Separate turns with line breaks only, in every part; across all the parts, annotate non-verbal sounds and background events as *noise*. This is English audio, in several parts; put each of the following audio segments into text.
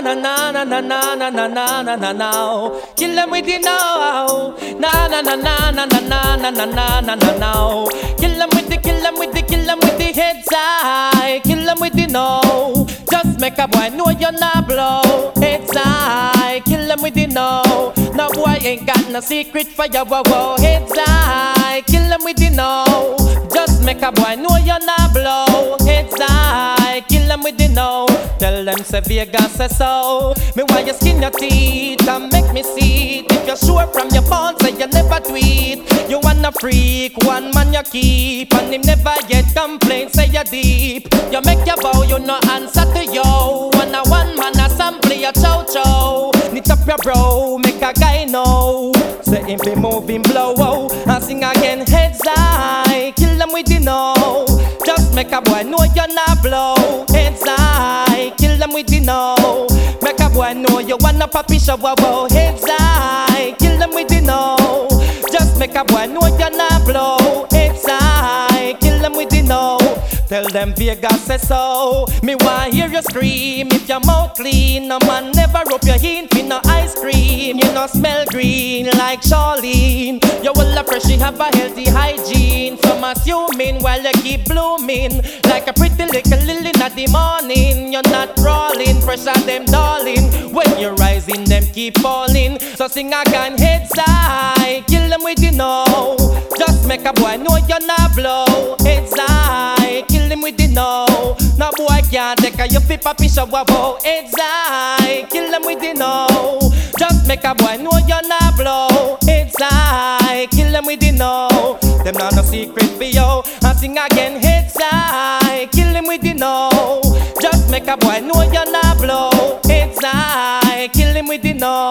na na na na na na na na na na na. Kill them with the now. Na na na na na na na na na na na na na. Kill them with the, kill them with the, kill them with the heads high. Kill them with the no. Just make a boy know you're not blow. Heads high. Kill them with the no. No boy ain't got no secret for your wow wow. Heads high. Kill them with the no. Just make a boy know you're not blow. Heads high. Them with the no. Tell them say Vegas say so. Me why you skin your teeth and make me see it. If you're sure from your bones say you never tweet. You wanna freak, one man you keep, and him never yet complain. Say you deep. You make your bow, you no answer to yo. One a one man a sample your chow chow. Knit up your bro, make a guy know. Say him be moving blow, oh, and sing again heads high. Kill them with the no. Make a boy know you're not blow. High, kill them with the no. Make a boy know you wanna puppy show, wow, wow. High, kill them with the no. Just make a boy know you're not blow. Tell them Vegas say so. Me want hear you scream if your mouth clean. No man never rub your hint with no ice cream. You no smell green like Charlene. You will fresh, you have a healthy hygiene. Some assuming while you keep blooming like a pretty little lily in the morning. You're not crawling, pressure them darling. When you're rising, them keep falling. So sing again, heads high, kill them with the know. Just make a boy know you're not blow. Heads high, him with the no. No boy can't take a you fi papi show wow. It's high, kill them with the no. Just make a boy know you're not blow. It's high, kill them with the no. Them not no secret for you. I sing again, heads high, kill him with the no. Just make a boy know you're not blow. It's high, kill him with the no.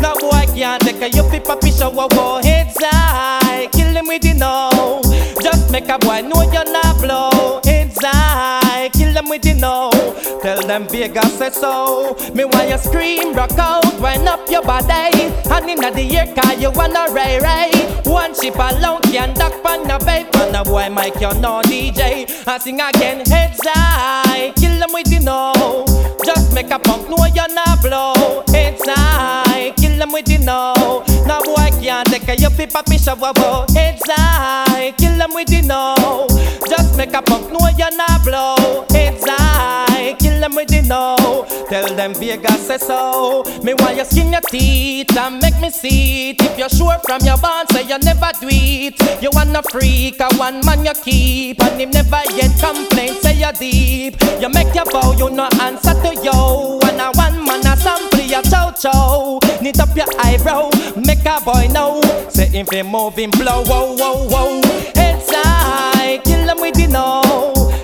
No boy can't take a you fi papi show wow. It's high, kill him with the no. Just make a boy know you're not no. Tell them Vegas say so. Me want you scream, rock out, wind up your body. And inna the air car you wanna ray ray. One ship alone can duck pan a babe. And a boy Mike you no DJ. I sing again, heads high, kill them with the know. Just make a punk know you're not blow. Heads high, kill them with the know. No boy can't take a you fi papi shower. whoa. Heads high, kill them with the no. Just make a punk know you're not blow. It's high, kill them with the no. Tell them Vegas say so. Me want you skin your teeth and make me see it. If you're sure from your bond, say you never do it. You wanna freak, a one man you keep, and him never yet complain. Say you deep. You make your bow, you no answer to yo. And a one man a sample your chow chow. Knit up your eyebrow, make a boy know. Say him fi moving blow, whoa whoa whoa. Heads high, kill them with the no.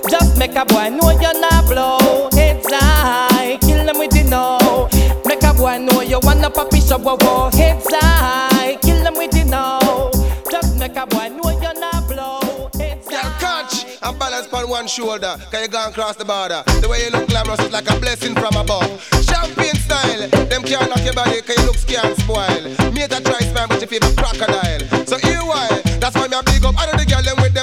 Just make a boy know you're not blow. Heads high, kill them with the no. Make a boy know you wanna puppy show, whoa whoa. Heads high, kill them with the no. Just make a boy know you're not blow. Heads
Girl, catch and balance on one shoulder. Cause you gone across the border. The way you look glamorous is like a blessing from above. Champagne style. Them can't knock your body cause you look scan spoil. Mate a try spam but you feel a crocodile. So here why? That's why me a big up all of the girl them with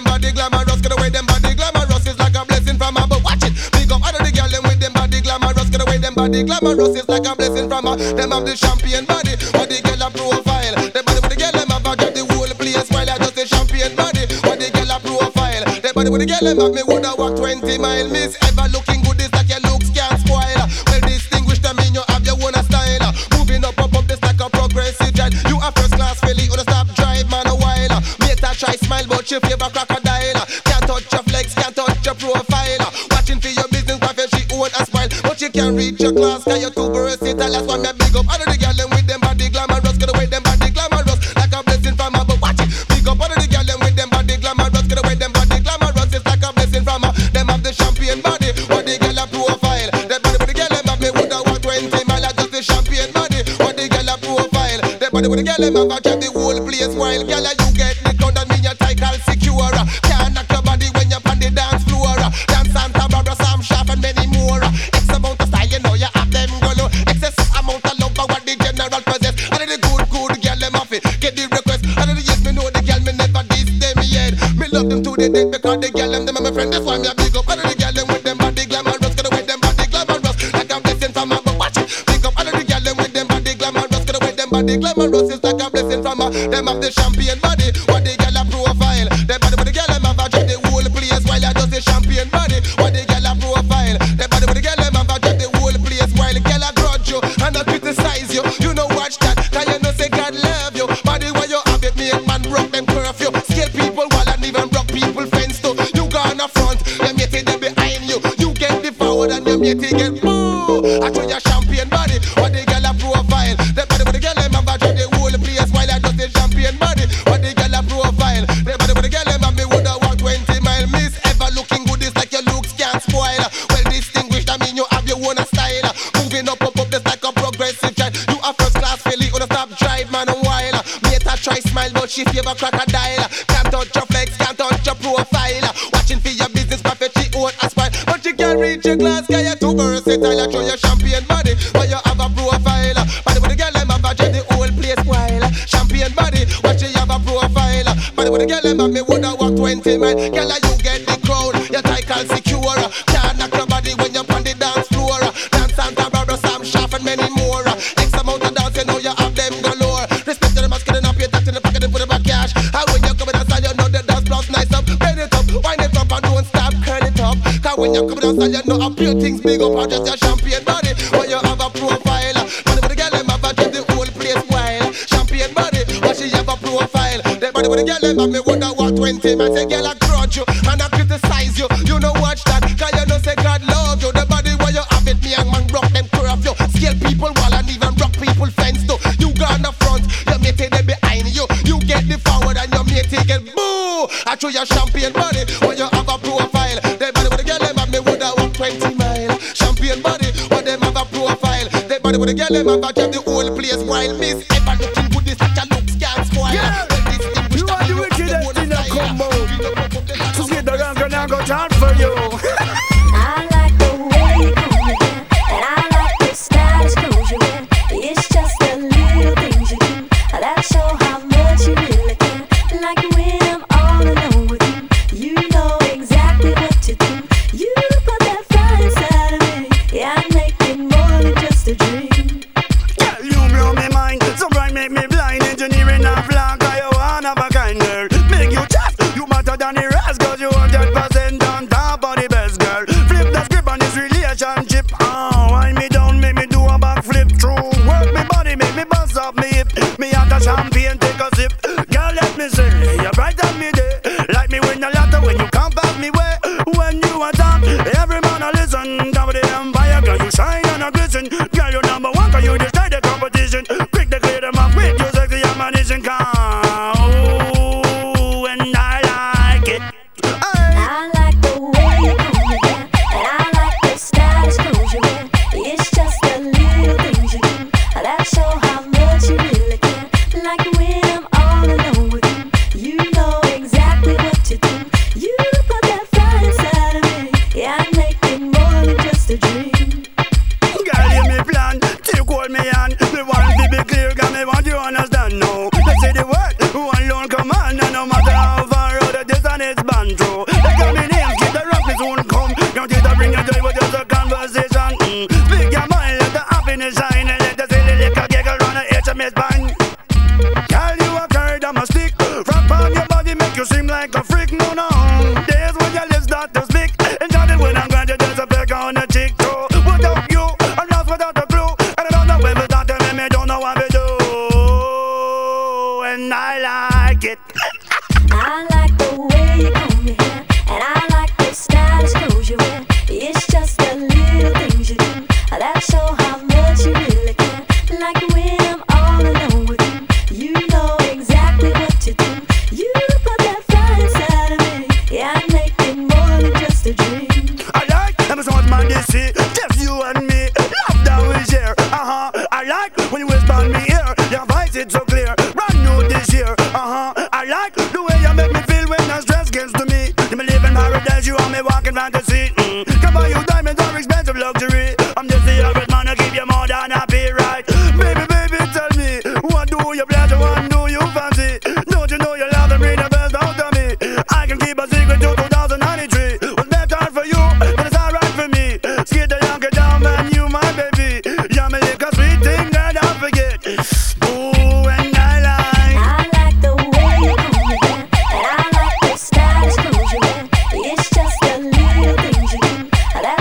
Cause the them body glamorous is like a blessing from above. Watch it. Big up all of the girl them with them body glamorous. Cause the way them body glamorous is like a blessing from above. Them have the champagne body. What the girl a profile. The body with the girl them have got the whole place while I just the champagne body. What the girl a profile. The body with the girl them have me woulda walk 20 mile. Miss ever looking good is like your looks can't spoil. Well distinguished I mean you have your own style. Moving up up up this like a progressive jet. You a first class filly or stop drive man a while. Mate a try smile but she favor crocodile. Can't class cause you're too versatile. That's why me big up all of the girl them with them body glamorous. Cause the way them body glamorous like a blessing from above. Watch it. Big up all of the girl them with them body glamorous. Cause the way them body glamorous is like a blessing from above. Them have the champagne body. What the girl a profile. The body with the girl them have me woulda walk 20 mile. Just the champagne body. What the girl a profile. The body with the girl them have champagne body. What the gyal a profile? The body, but the gyal them have a drink the whole place while I just the champagne body. What the to your champagne body. When you have a profile, they body with a girl them have me woulda walk 20 miles. Champagne body, when them have a profile, they body with a girl them have a kept the whole place wild. Miss ever looking good, this such a looks can't spoil.
Yeah. You are the wickedest in
the
combo. So the down and go down, go.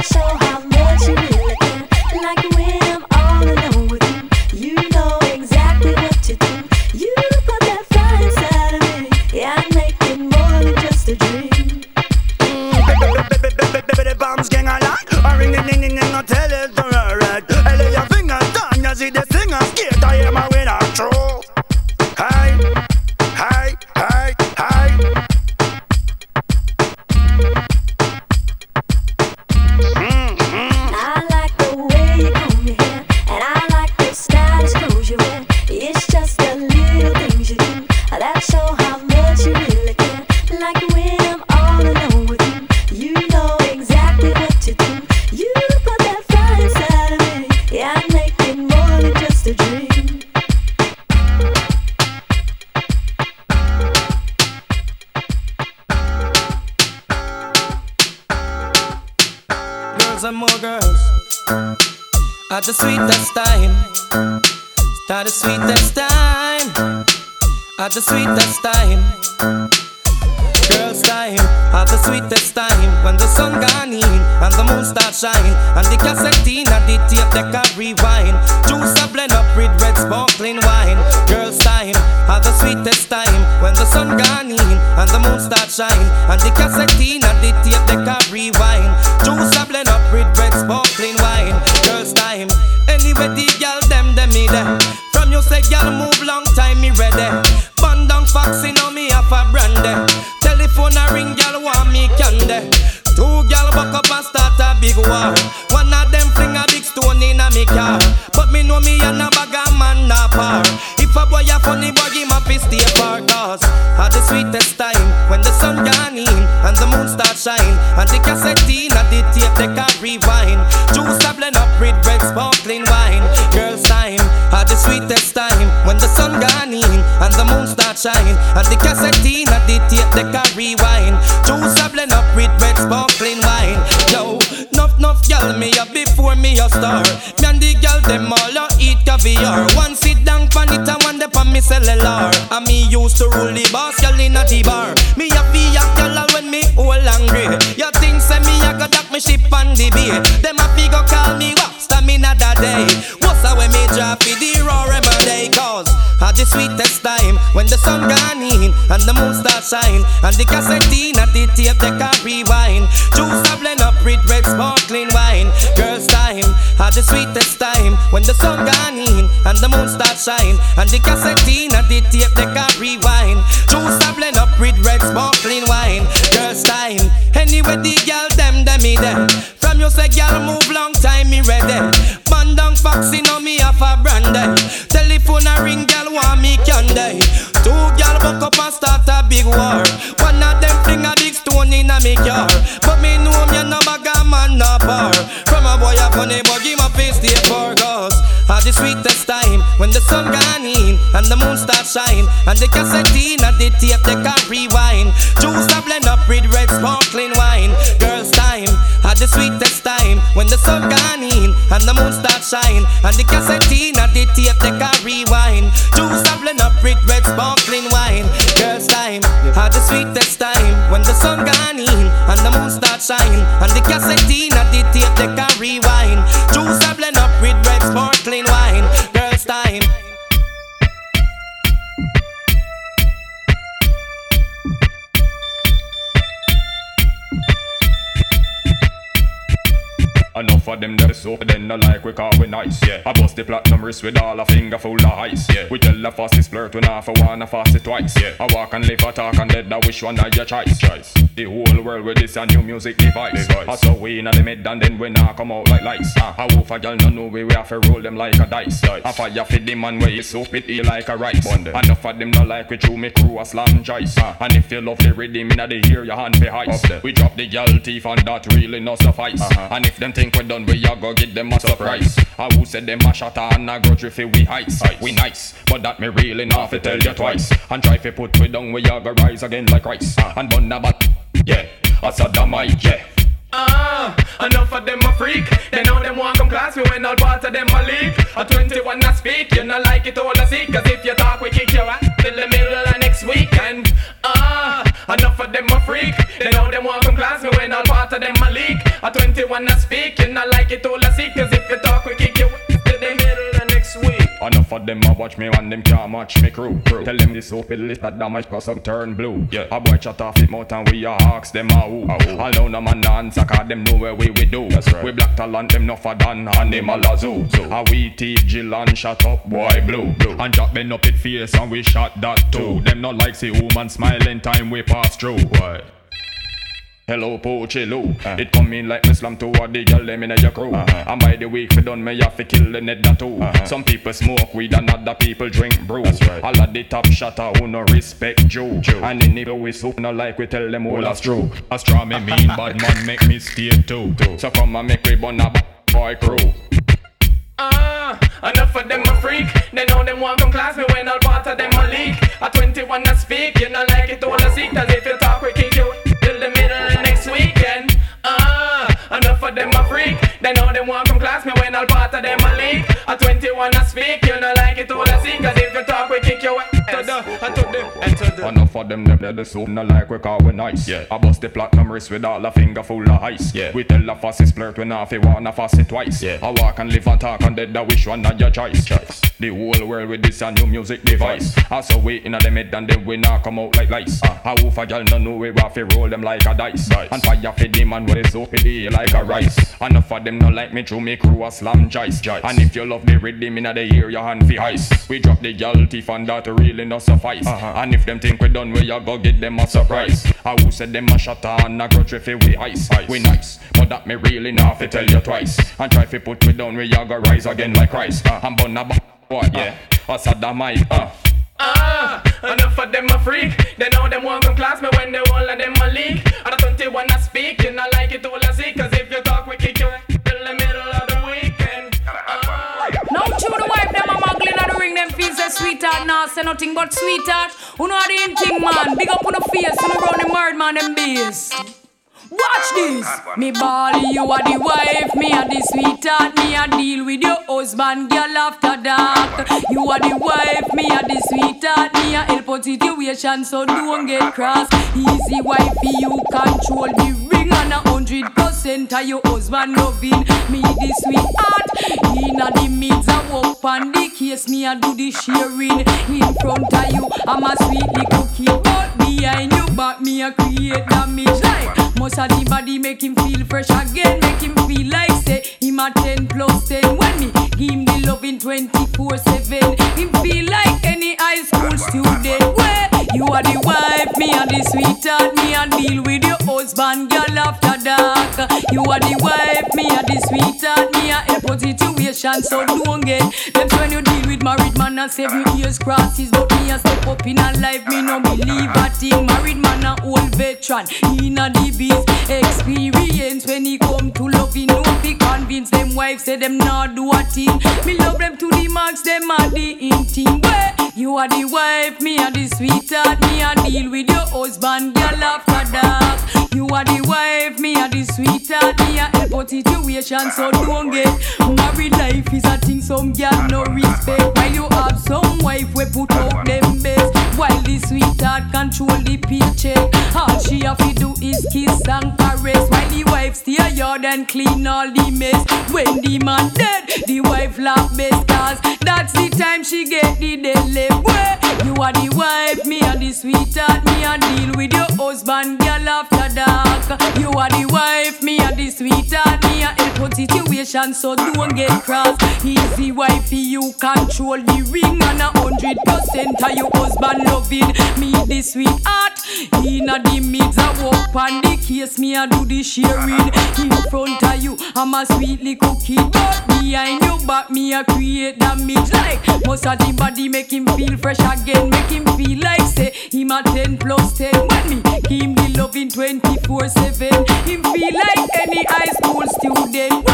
so.
Ring, gal want me candy. Two gal buck up and start a big war. One of them fling a big stone in a me car. But me know me and a bag of man na par. If a boy a funny boy, him a fi stay far. Cause at the sweetest time, when the sun gone in and the moon start shine, and the cassette in and the tape they can rewind. Juice a blend up with red sparkling wine. Girls time, at the sweetest time, when the sun gone in and the moon start shine, and the cassette and the tape they can rewind. Juice a blend up with red sparkling wine. Yo, nuff nuff gal me up before me a star. Me and the gal them all a eat caviar. One sit down pan it and one dey on me cellular. And me used to rule the boss gal in a the bar. Me a fi a gal when me old angry. You think say me a go dock me ship on the bay? Them a fi go call me what? Stamina that day. What's a when me drop fi the raw remedy? Cause at the sweetest time when the sun gone in and the moon start shine and the cassette in at the tape they can rewind. Juice a blend up with red sparkling wine. Girls time at the sweetest time when the sun gone in and the moon start shine and the cassette in at the tape they can rewind. Juice a blend up with red sparkling wine. Girls time anyway the girl them them me them. From you say girl move long time me ready. Band down foxy know me have a brandy. Eh. Telephone a ring girl want me candy. Two girl buck up and start a big war. One of them fling a big stone in a me car. But me know me no bag a man no bar. From a boy a funny but give my face stay for cause at the sweetest time when the sun gone in and the moon start shine and the cassette in and the tape they can rewind. Juice a blend up with red sparkling wine. Girls time at the sweetest time when the sun gone in and the moon start shine and the cassette in and the tape they can rewind. Juice a blend up with red sparkling wine. Girls time at the sweetest time when the sun gone in and the moon start shine and the cassette in and the tape they can rewind. Juice blend up with sparkling wine.
Of them that so then no like we call we nice. Yeah. I bust the platinum wrist with all a finger full of ice. Yeah. We tell the fastest flirt we not for one, a fast it twice. Yeah. I walk and live, I talk and dead. I wish one of your choice. choice. The whole world with this a new music device. device. I saw we in the mid and then we not come out like lights. I wolf a girl no know we we have to roll them like a dice. dice. I fire for the man where you soap it eat like a rice. Wonder. Enough of them no like we chew me crew a slam jice. Uh. And if you love the rhythm inna the hear your hand be heist. We drop the girl teeth and that really no suffice. Uh-huh. And if them think we done, we a go get them a surprise. I who said them a shot and a grudge if we ice. ice. We nice, but that me really not fi tell you twice. And try fi put we down, we a go rise again like rice. Uh. And bun a bat, yeah, a sodomite, yeah.
Ah, enough of them a freak. They know them want come class me when all part of them a leak. A 21 a speak, you not like it all a seek. Cause if you talk, we kick your ass till the middle of next week. And ah, enough of them a freak. They know them want come class me when all part of them a leak. A 21 a speak, you not like it all a seek. Cause if you talk, we kick your ass
Enough of them a watch me and them can't match me crew. crew. Tell them this soap list that damage cause some turn blue. Yeah. A boy chat off it mouth and we a ask them a who. A who. Know no man answer cause them know where we we do. That's right. We black talent them no for done animal a zoo. zoo. A we teeth Jill and shut up boy blue. blue. And Jack bend up it face and we shot that too. Them not like see woman smiling time we pass through. Why? Hello, Poochie Lou. Uh. It come in like me slam toward the girl them in your crew. Uh-huh. And by the week we done me have to kill the net that too. Uh-huh. Some people smoke weed and other people drink brew.
That's right.
All of the top shotter who no respect Jew. Jew. And in the we soup no like we tell them all that's true. A straw me *laughs* mean bad man make me stay too. too. So come and make we bun a b- boy crew.
Ah, enough of them a freak. They know them want come class me when all part of them a leak. A 21 I speak, you know like it all a seek. Cause if you talk, we kick you Ah, enough of them a freak. They know them want come class me when all part of them a leak. A 21 I speak, you know like it all a seek. Cause if you talk, we kick you to the, to the, and to the.
Enough of them, them they the soup, not like we call we nice. Yeah. I bust the platinum wrist with all a finger full of ice. Yeah. We tell a fussy flirt when half a wanna fuss it twice. Yeah. I walk and live and talk and dead, that wish one not your choice. choice. The whole world with this a new music device. I saw we in a them head and then we not come out like lice. Uh. How woof a girl no know we have to roll them like a dice. dice. And fire for them and with soap it the like a rice. Enough of them no like me through me crew a slam jice. jice. And if you love the rhythm in a the ear, your hand fi ice. We drop the girl teeth and that really not suffice. Uh-huh. And if them think we done, we a go get them a surprise. I who said them a shut and a grudge if we ice. ice. We nice, but that me really not fi tell you twice. And try fi put me down, we a go rise again like Christ. Uh. And bun a b- boy, yeah. Uh. Us a damn uh.
Ah, enough of them a freak. They know them want come class me when they all of them a leak. And I 21 I speak, you not like it all I see. Cause if you talk, we kick you till the middle of the weekend. Ah.
Now chew the wife them a muggling at the ring them feel say sweetheart. Nah say nothing but sweetheart. Who know the in thing man? Big up on the face. Who know round the murder man them base Watch this. Me ball you are the wife. Me are the sweetheart. Me a deal with your husband. Girl after dark You are the wife. Me are the sweetheart. Me a help out situation So don't get cross. Easy wifey You control the ring And a hundred Of your husband loving Me the sweetheart Inna the midst I walk on the case Me a do the sharing. In front of you I'm a sweet little kid But behind your back Me a create damage. Like most of the body make him feel fresh again Make him feel like say Him a 10 plus 10 When me give him the loving 24 7 Him feel like any high school student. Where you are the wife Me are the sweetheart Me a deal with your husband Girl after dark. You are the wife Me are the sweetheart Me a help out situation So don't get Them. When you deal with married man And you years crosses But me a step up in a life Me no believe a thing. Married man a old veteran In a the biz Experience. When he come to love He know fi convince them wives Say them not do a thing. Me love them to the max Them a the in thing. You are the wife Me are the sweetheart. Me a deal with your husband Girl after dark You are the wife Me are the sweetheart. Me a help situation So don't get Married. Life is a thing Some girl no respect. While you have some wife We put out them best While the sweetheart control the paycheck All she have to do is kiss and caress. While the wife stay yard and clean all the mess. When the man dead The wife laugh best Cause that's the time she get the Where you are the wife Me are the sweetheart Me a deal with your husband Girl after dark. You are the wife Me are the sweetheart Me a help situation So don't get cross. Easy wifey You control the ring And a hundred percent. Of your husband loving Me the sweetheart Inna the midst I walk on the case Me I do the sharing. In front of you I'm a sweet little kid behind your back Me a create damage. Like most of the body Make him feel fresh again Make him feel like say Him a 10 plus 10 When me give him the loving 24 7 Him feel like any high school student.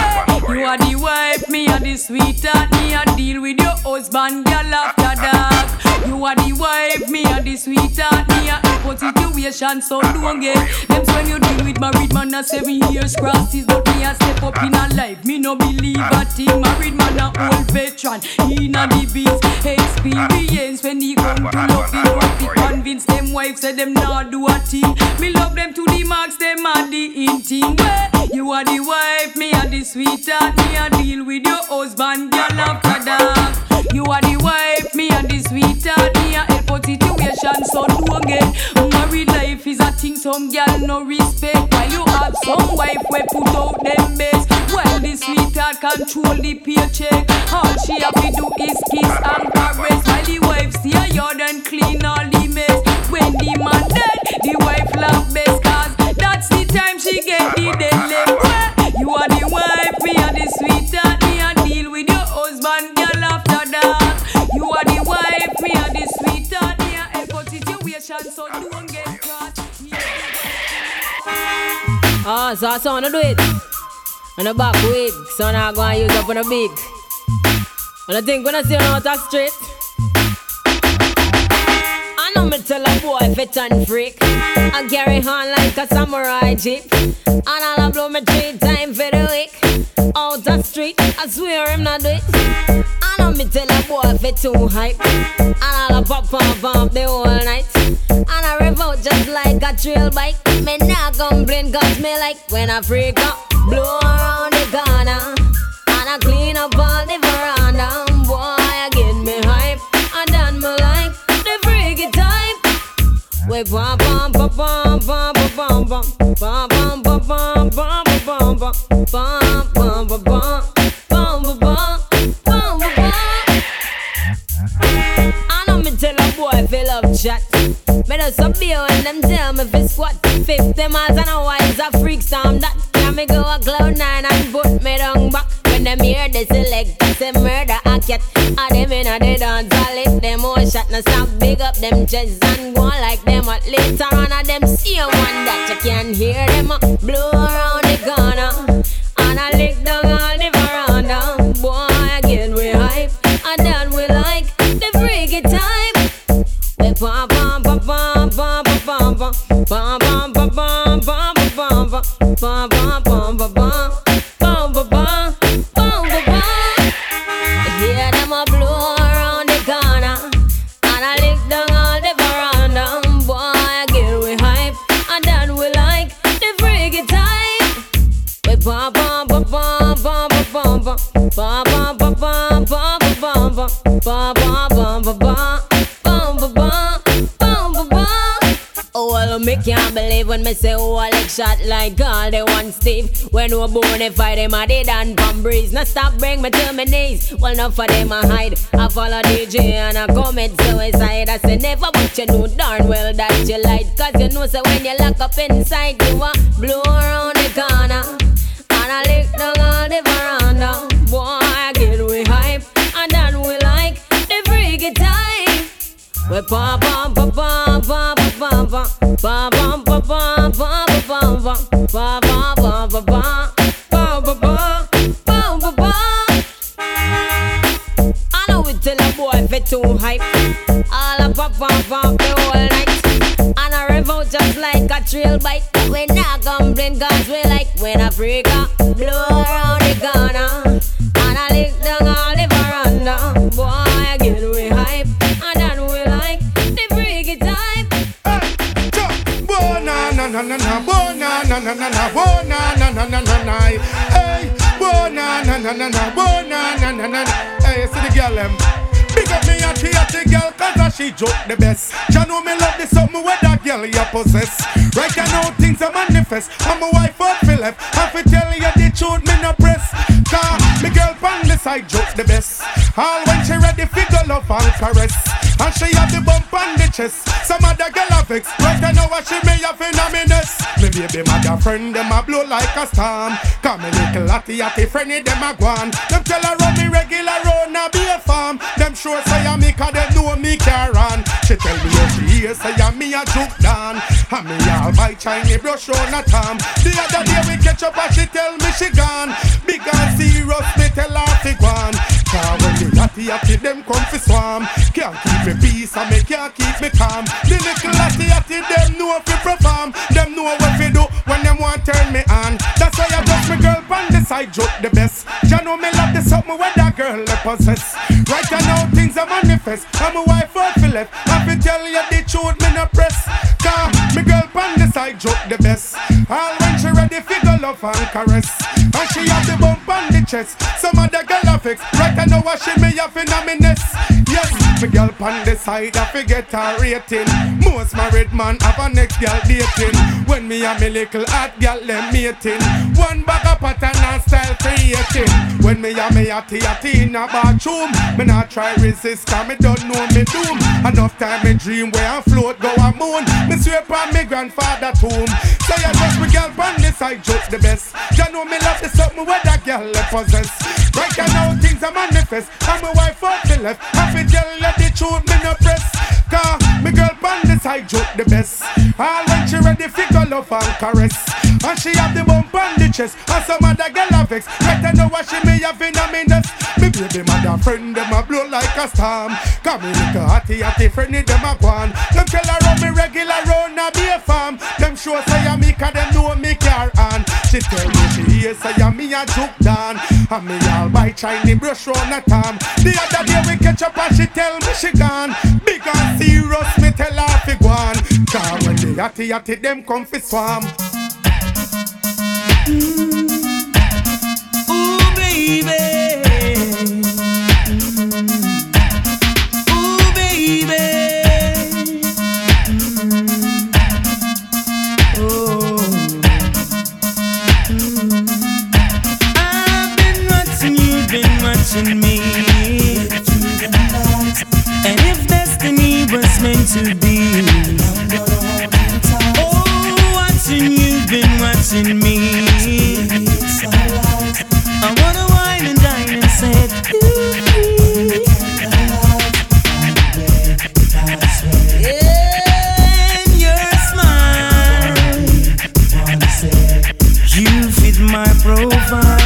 You are the wife Me are the sweetheart Me a deal with your husband Girl after dark. You are the wife Me are the sweetheart Me a out situation So don't get. Them when you deal with married man A seven years crosses But me a step up in a life Me no believe a thing Married man a old veteran. In a the biz Experience. When he come to love You know fi convince them wives Say them not do a thing. Me love them to the max Them a the in thing. Where you are the wife Me are the sweetheart. Me a deal with your husband Girl after dark You are the wife Me are the sweetheart. Me a out situation So don't get Married. Life is a thing Some girl no respect. While you have some wife We put out them best? While the sweetheart control the paycheck. All she have to do is kiss and caress. While the wife stay a yard and clean all the mess. When the man dead The wife laugh best Cause that's the time she get the dead
Ah, so I to do it. On the back wig, so now I go and use up on the big. And I think when I see on the street, I know me tell a boy if fit and freak. I carry on like a samurai jeep, and I'll blow me three times for the week. Out the street, I swear I'm not do it. I know me tell a boy fit too hype, and I'll pop pop pop the whole night. And I rev out just like trail bike. Me not complain cause me like when I freak up, blow around the corner. And I clean up all the veranda. Boy, I get me hype. And then me like the freaky type. We bum bum bum bum bum bum bum bum bum bum bum bum bum bum bum Do some beer when them tell me fi squat. Fifty miles an hour is a freak sound that can me go a cloud nine and put me down back. When them hear the select, say murder a cat. And them inna the dance, I lift them all shot. Now stop big up them chests and go like them. But later on, a them see a one that you can hear them blow around the corner. Can't me say, oh, like shot like all the one Steve. When we born, if I them a dead and from breeze. Now stop bring me to my knees. Well, enough for them a hide. I follow DJ and I commit suicide. I say never, but you know darn well that you lied. Cause you know, so when you lock up inside, you a blow around the corner. And I lick down all the veranda. Boy, I get we hype. And then we like the freaky type. We bum bum bum bum bum bum bum bum bum I know we tell a boy if it's too hype. All a pop, pop, pop the whole night. And I rev out just like a trail bike.
Na na na na bo na na na na na na. Hey, bo na na na na na, bo na na na na. Hey, see the girl them. Big up me a tea girl, cause she joke the best. Ya know me love the something where that girl you possess. Right I know things are manifest. I'm a wife for left. I fi tell you the truth, me no press. Cause me girl pan the side joke the best. All when she ready fi love and caress. And she have the bump on the chest. Some other girl vex. Right I know what she may have in a minutes. Me baby mother friend them a blow like a storm. Come me little latty atty friendly them a gwan. Them tell her run me regular round a be a farm. Them sure say I me cause they know me care on. She tell me how she hear say I me a juke down. And me all buy Chinese brush on a tom. The other day we catch up and she tell me she gone. Big and serious me tell her fi gwan. Cause when the latty atty them come fi swarm. Can't keep me peace and me can't keep me calm. The little latty atty them know fi perform. Them know what fi do when them want turn me on. That's why I just me girl pan the side joke the best. Ya know me love the something when that girl they possess. Right I know things are manifest. I'm a wife out fi left. I fi tell you the truth me no press. Cause me girl pan the side joke the best. All when she ready fi love and caress. And she have the bump on the chest. Some other girl a fix. Right I know what she me have in a nest. Yes, me girl pan the side I fi get her rating. Most married man have a next girl dating. When me and me little hot girl them mating. One bag of pattern and style creating. When me and me atty atty in a bathroom, me not try resist me don't know me doom. Enough time me dream where I float go a moon. Me swear on me grandfather tomb. So you just me girl pan the side just the best. You know me love the something where that girl possess. Right now things are manifest. I'm a wife out the left. I fi tell you the truth me no press. Cause me girl pan the side joke the best. All when she ready fi go love and caress. And she have the bump on the chest, and some other girl a vex. Right I know what she me have in a minute. Me baby mother friend them a blow like a storm. Come me little hotty hotty friend them a gone. Them tell her run me regular round a be a farm. Them show say me 'cause them know me car on. She tell me she hear say a me a juke down. And me all buy Chinese brush round a tom. The other day we catch up and she tell me she gone. Big and serious me tell her fi go on. Cause when the yachty yachty them come fi swarm.
Ooh, baby. Was meant to be, oh, watching you, been watching me. I wanna wine and dine and set you free. And your smile, you fit my profile.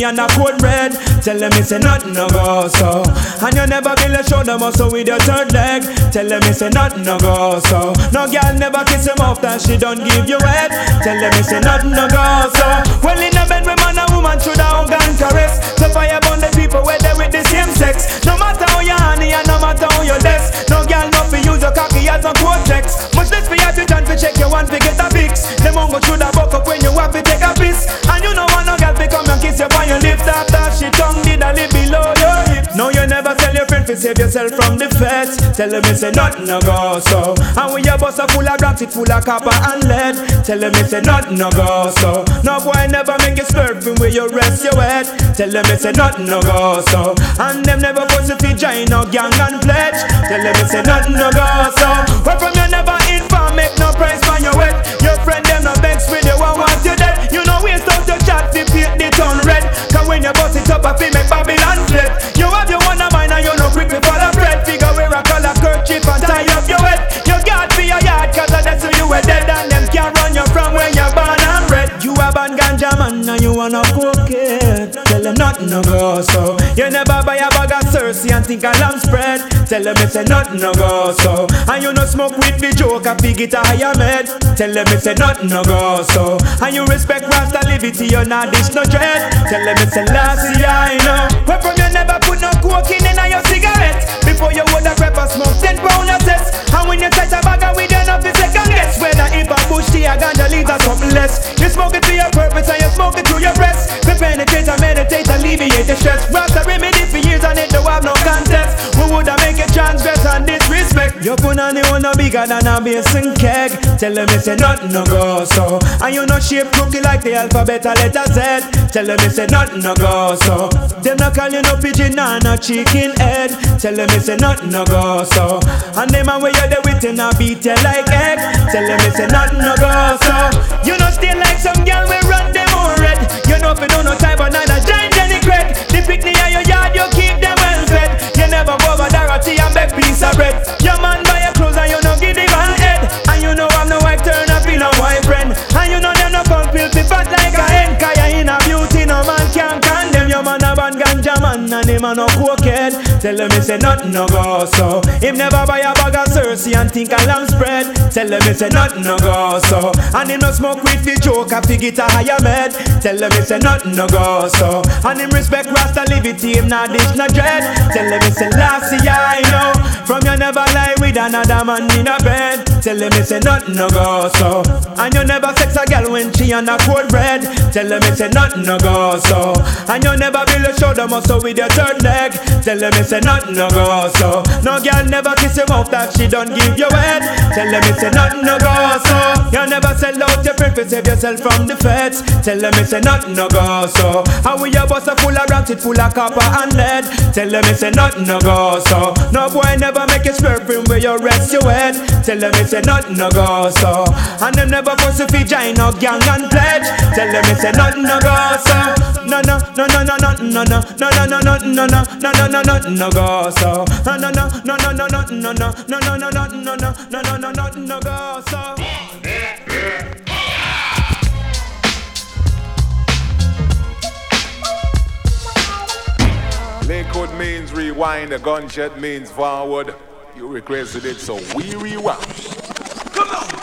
She a cold red. Tell them it's a nothing no go so. And you never build a shoulder muscle with your third leg. Tell them it's a nothing no go so. No girl never kiss him off that she don't give you head. Tell them it's a nothing no go so. Well in a bed with man and woman should hug and caress. So fire burn the people where they with the same sex. No matter how you honey and no matter how you less. No girl no fi use your cocky as a cortex. Save yourself from the feds. Tell them it's a nothing no go so. And when your bus a full of rocks it full of copper and lead. Tell them it's a nothing no go so. No boy never make you swerve from where you rest your head. Tell them it's a nothing no go so. And them never put to fi join no gang and pledge. Tell them it's a nothing no go so. Where from you never inform, make no price for your wet. Your friend them no vex with you, one want you dead. You know waste out your chat to paint the town red. Cause when you bust it up, I feel make Babylon wanna it. Tell them nothing no go
so. You never buy a bag of sensi and think a lamb spread. Tell them it's a nothing no go so. And you no smoke with the joker, pig it a higher med. Tell them it's a nothing no go so. And you respect Rasta liberty, you not dish no dread. Tell them it's a last year, I know. Where from you never put no cocaine in, in your cigarette. Before you would have pepper smoke, ten pound a set. And when you touch a bag of weed, you know fi second guess whether if a bush tea, a ganja leaves or something less. You smoke it to your purpose and you smoke it to your breast. To penetrate and meditate, alleviate the stress. Rasta remedy for years and it don't have no contest. Who woulda make it transgress and disrespect. You put on the one bigger than a basin keg. Tell them it's a nothing no go so. And you no shape cookie like the alphabet a letter Z. Tell them it's a nothing no go so. Them no call you no pigeon and no chicken head. Tell them it's a nothing no go so. And them a way you there with and a beat you like egg. Tell them it's a nothing no go so. You no stay like some girl we run them on red. You know if you don't know time but neither giant Jenny Craig. The picnic in your yard you keep them well fed. You never go over Dorothy and beg piece of bread. Your man man and him a no cokehead. Tell him he say nothing no go so. Him never buy a bag of sensi and think a lamb spread. Tell him he say nothing no go so. And him no smoke with the joke a fig it a higher med. Tell him he say nothing no go so. And him respect Rasta liberty him not dish no dread. Tell him he say last year I know. From you never lie with another man in a bed. Tell him he say nothing no go so. And you never sex a girl when she on a cold bread. Tell him he say nothing no go so. And you never build a show shoulder muscle with your third leg. Tell them he say nothing no go so. No girl never kiss your mouth that she don't give you head. Tell them he say nothing no go so. You never sell out your to save yourself from the feds. Tell them he say nothing no go so. How we your bus a full of it full of copper and lead. Tell them he say nothing no go so. No boy never make you swerve from where you rest your head. Tell them he say nothing no go so. And them never pussy fi join no gang and pledge. Tell them he say nothing no go so. No no no no no no no no no no no no no no no no no no no go so. No no no no no no no no no no no no no no no no no no no no go so.
Lakewood means rewind, a gunshot means forward. You requested it, so we rewind.
This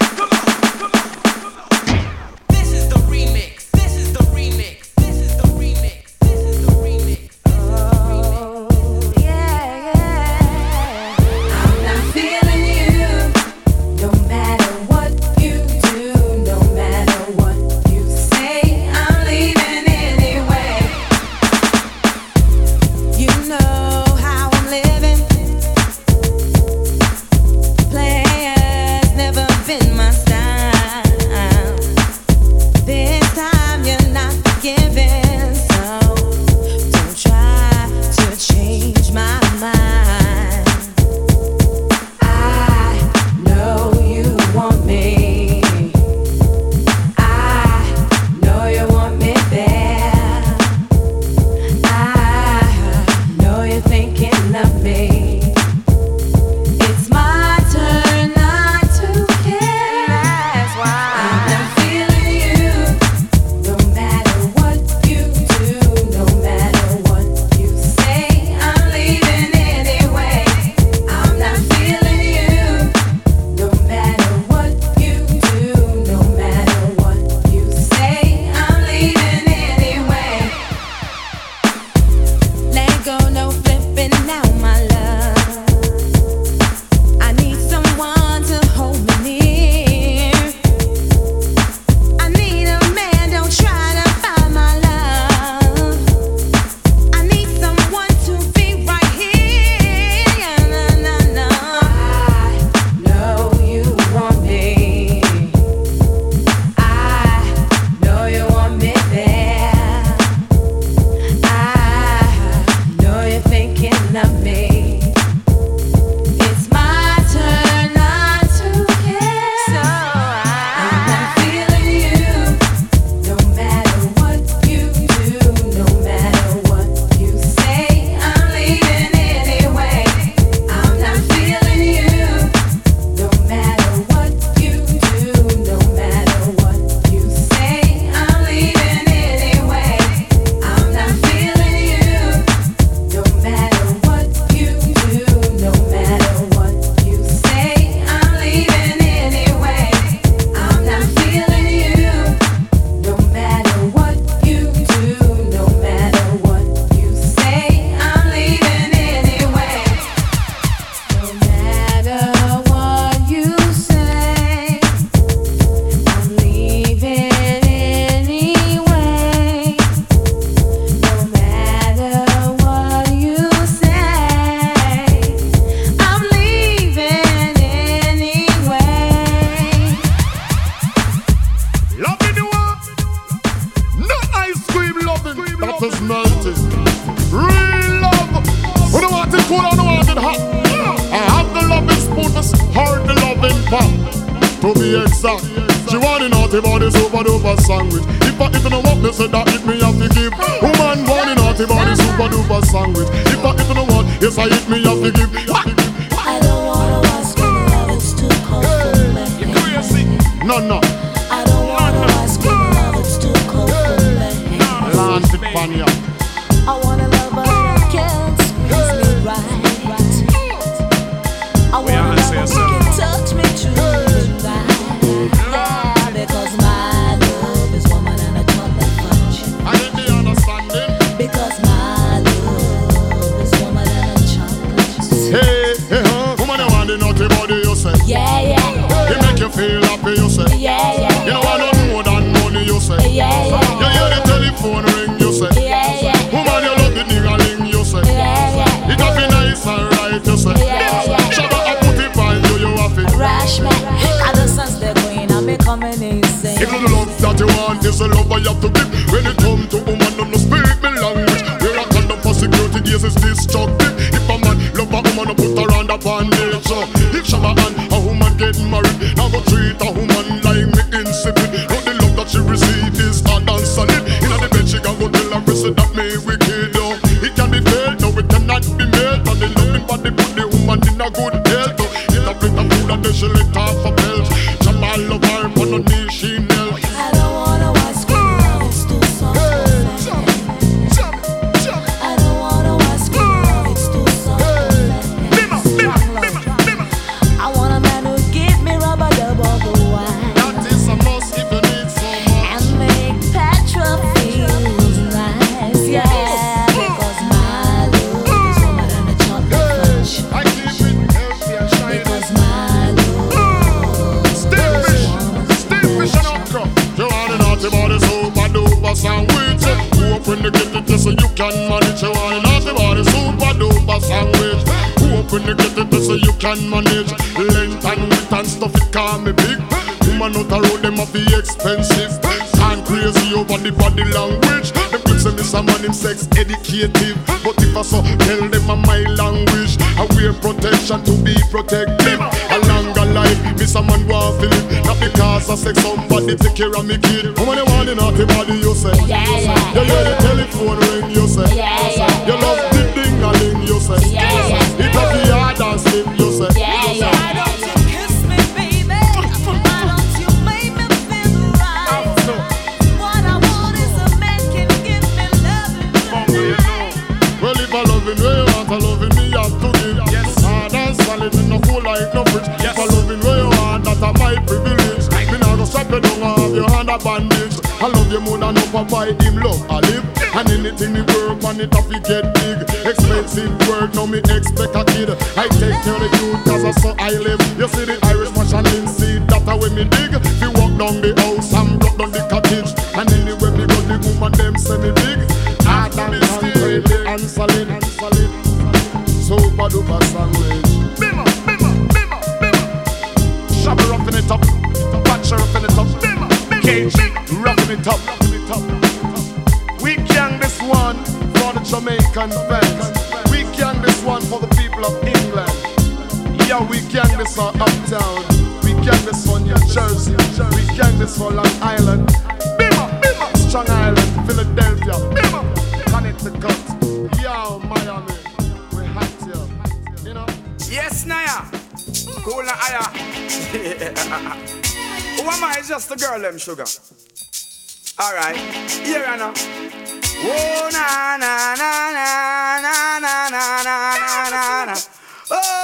When
you
get it, so you can manage. Length and width and stuff, it can me big. Woman out the road, them have the expensive. Time crazy over the body language. Them people say Mr. Man him sex educative. But if I so tell them on my language, I wear protection to be protected. A longer life, Mr. Man want to live. Not because of sex, somebody take care of me kid. Woman, you want the naughty body, you say.
Yeah, yeah.
You hear the telephone ring, you say.
Yeah, yeah.
You love the ding-a-ling, you say.
Yeah, yeah.
you
don't
have your hand a bandage. I love you more than up provide him love I live. And anything we work on it off you get big. Expensive work, now me expect a kid. I take care of you cause I saw I live. You see the Irish mash and linseed, that away me dig. We walk down the house and block down the cottage. And anywhere me go, the woman them say me big. Hard and, and solid, so bad Super duper sandwich. up. We can this one for the Jamaican fans. We can this one for the people of England. Yeah, we can this for Uptown. We can this for New Jersey. We can this for Long Island. Bima, Bima, Strong Island, Philadelphia. Bima, Connecticut. Yeah, Miami. We hot here. You know?
Yes, Naya. Cool, Naya. *laughs* Who am I? It's just the girl, them sugar. Alright, here I know. Oh, na na na na na na na na na na. Oh.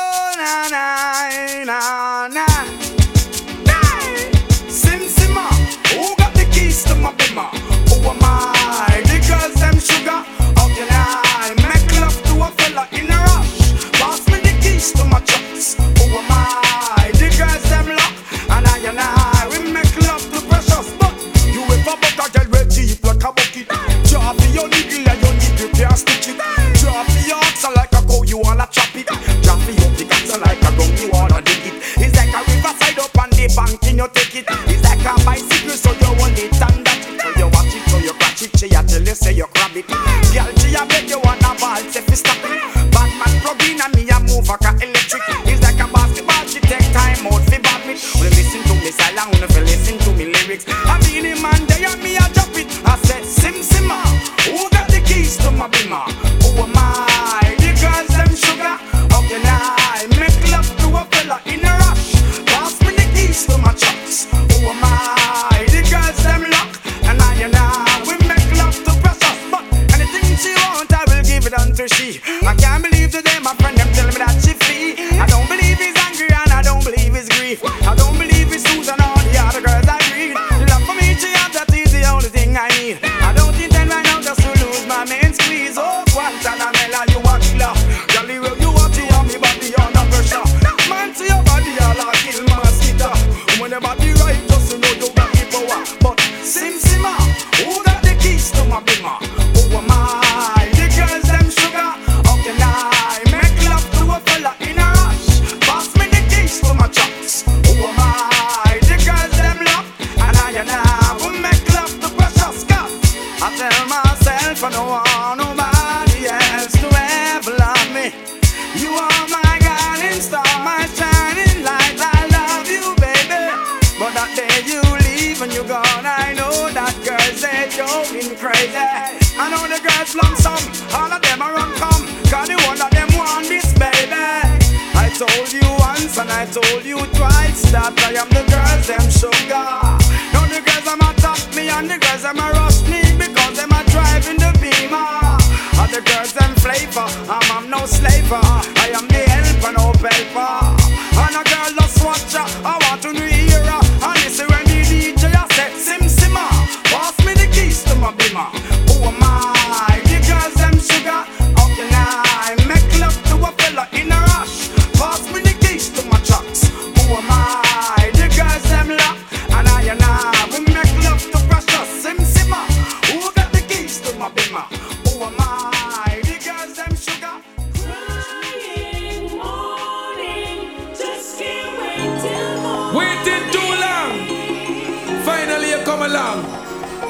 Finally, you come along.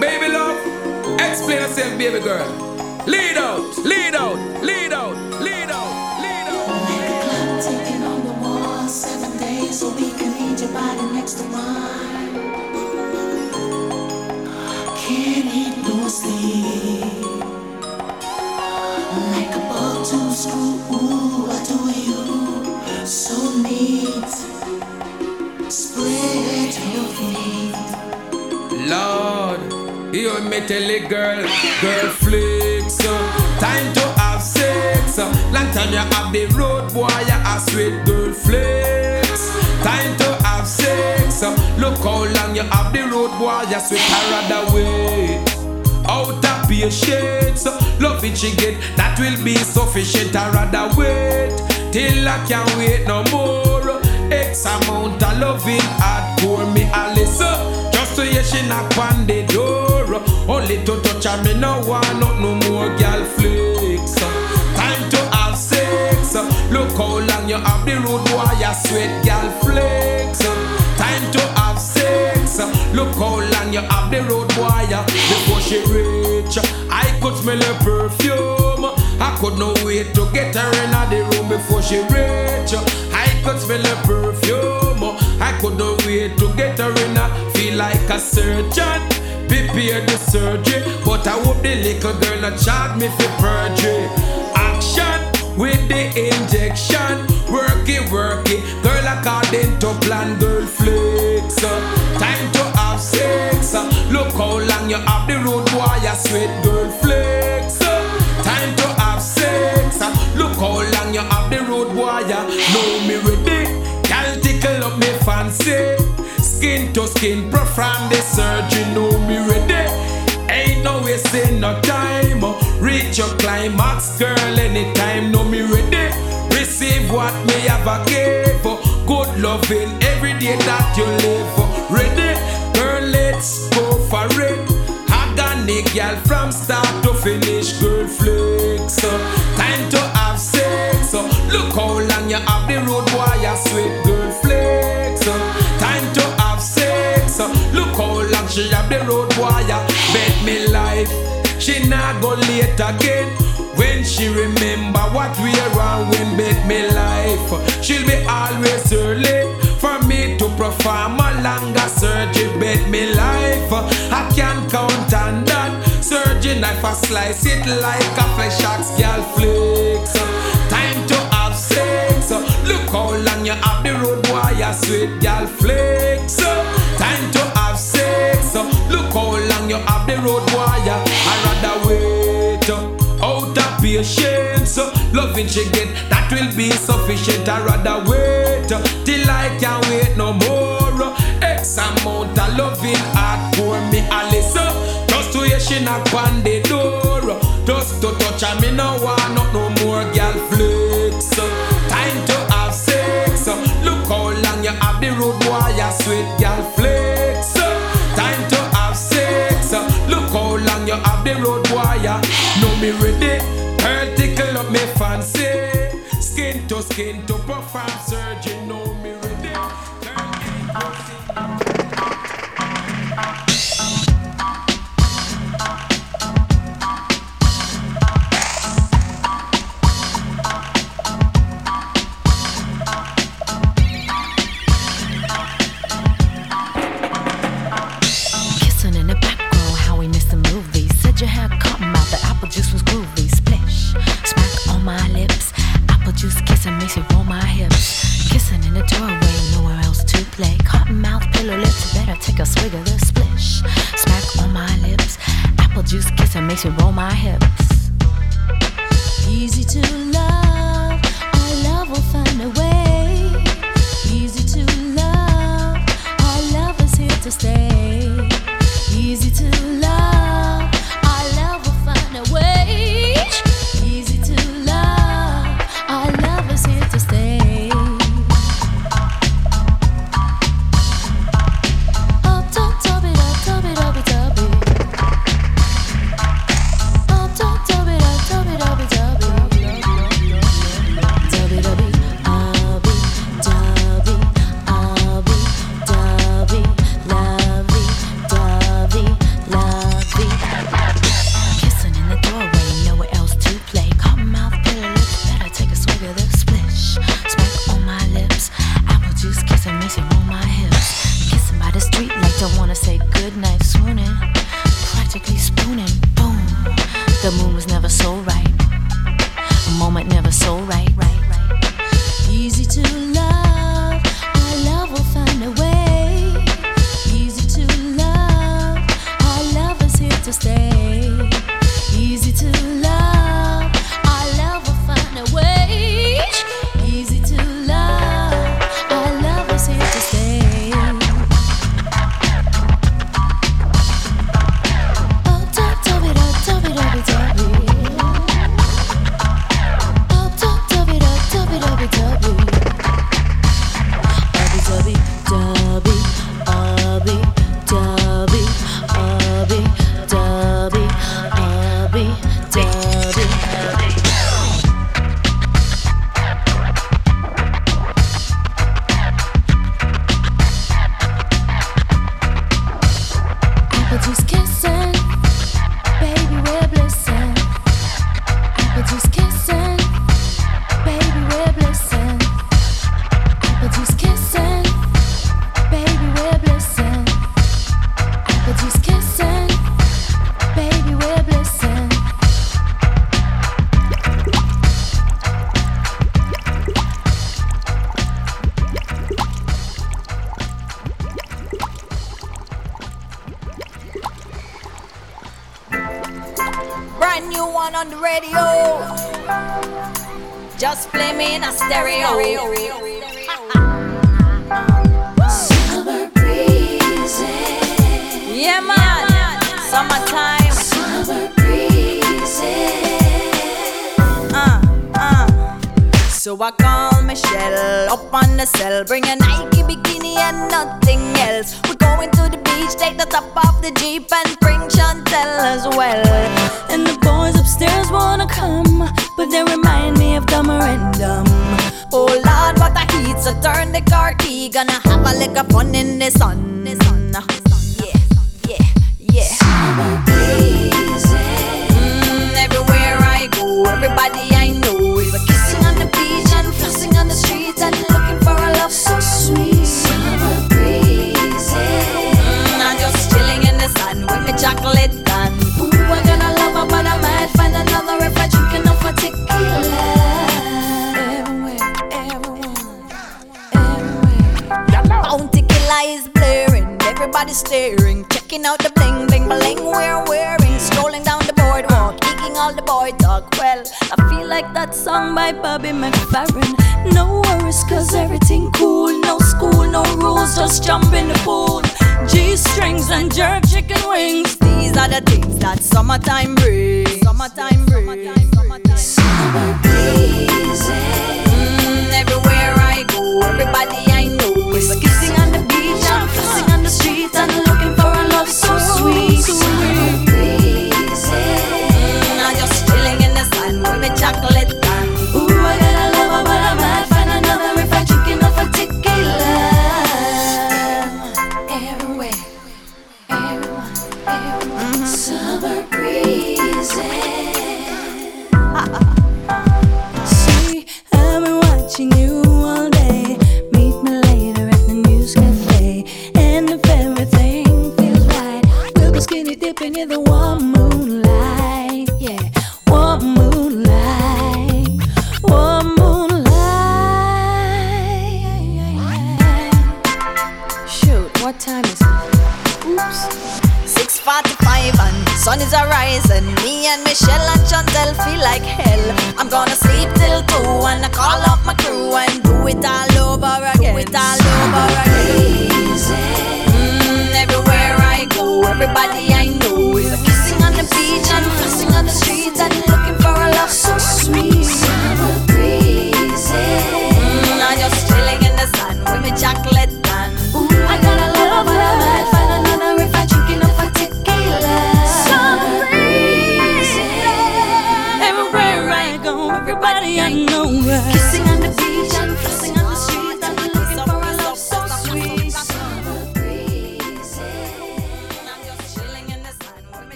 Baby love, explain yourself, baby girl. Lead out, lead out, lead out, lead out, lead out.
Ticking on the wall, seven days a week. I need your body next to mine. Can't eat no sleep. Like a ball to screw. Ooh, I do you so neat. Spread your feet.
You me tell a girl, girl uh, Time to have sex. Long time you have the road boy, you a sweet girl flicks. Time to have sex. Look how long you have the road boy, you sweet her rather wait. Out of patience, love it she get, that will be sufficient. I rather wait till I can't wait no more. X amount of loving hardcore me a listen. Just she knock on the door. Only to touch her, me no want not no more girl flicks. Time to have sex. Look how long you have the road boy, you sweet girl flicks. Time to have sex. Look how long you have the road boy before she reach. I could smell her perfume. I could not wait to get her in the room before she reach. Could smell her perfume. I could not wait to get her in. I Feel like a surgeon. Prepare the surgery, but I hope the little girl not charge me for perjury. Action with the injection, work it, work it. Girl, I according to plan, girl To skin, perform the surgery, know me ready. Ain't no wasting no time. Reach your climax, girl, anytime, know me ready. Receive what me have a give. Good loving every day that you live. Ready, girl, let's go for it. Organic girl from start to finish, girl flex. Time to have sex. Look how long you have the road, boy, you sweet girl she have the road, you bet me life. She not go late again. When she remember what we around when bet me life, she'll be always early for me to perform a longer surgery. Bet me life, I can count on that. Surgery knife, I slice it like a flesh axe, girl flicks. Time to have sex. Look how long you have the road, you sweet girl flicks. you have the road wire. I rather wait uh, out of
patience. Uh, loving she get that will be sufficient. I rather wait uh, till I can't wait no more. X amount of loving heart for me, Alice. Just to hear she knock on the door. Just to touch her, me no want not no more, girl.
Kid, double five surgeon.
Brand new one on the radio. Just play me in a stereo.
Summer breezes.
Yeah, man. Summertime.
Summer breezes.
Uh, uh. So I call Michelle up on the cell, bring a Nike bikini and nothing else going to the beach, take the top off the Jeep and bring Chantel as well.
And the boys upstairs wanna come, but they remind me of Dumber and Dumb.
Oh lord, what the heat, so turn the car key, gonna have a lick of fun in the sun. The sun. Yeah, yeah, yeah. Summer. everybody staring. Checking out the bling bling bling we're wearing. Strolling down the boardwalk, kicking all the
boy dog. Well, I feel like that song by Bobby McFerrin. No worries, cause everything cool. No school, no rules, just jump in the pool. G strings and jerk chicken wings. These are the things that summertime brings. Summertime brings. Summer breezes. Mm, everywhere I go, everybody I know is kissing the streets and the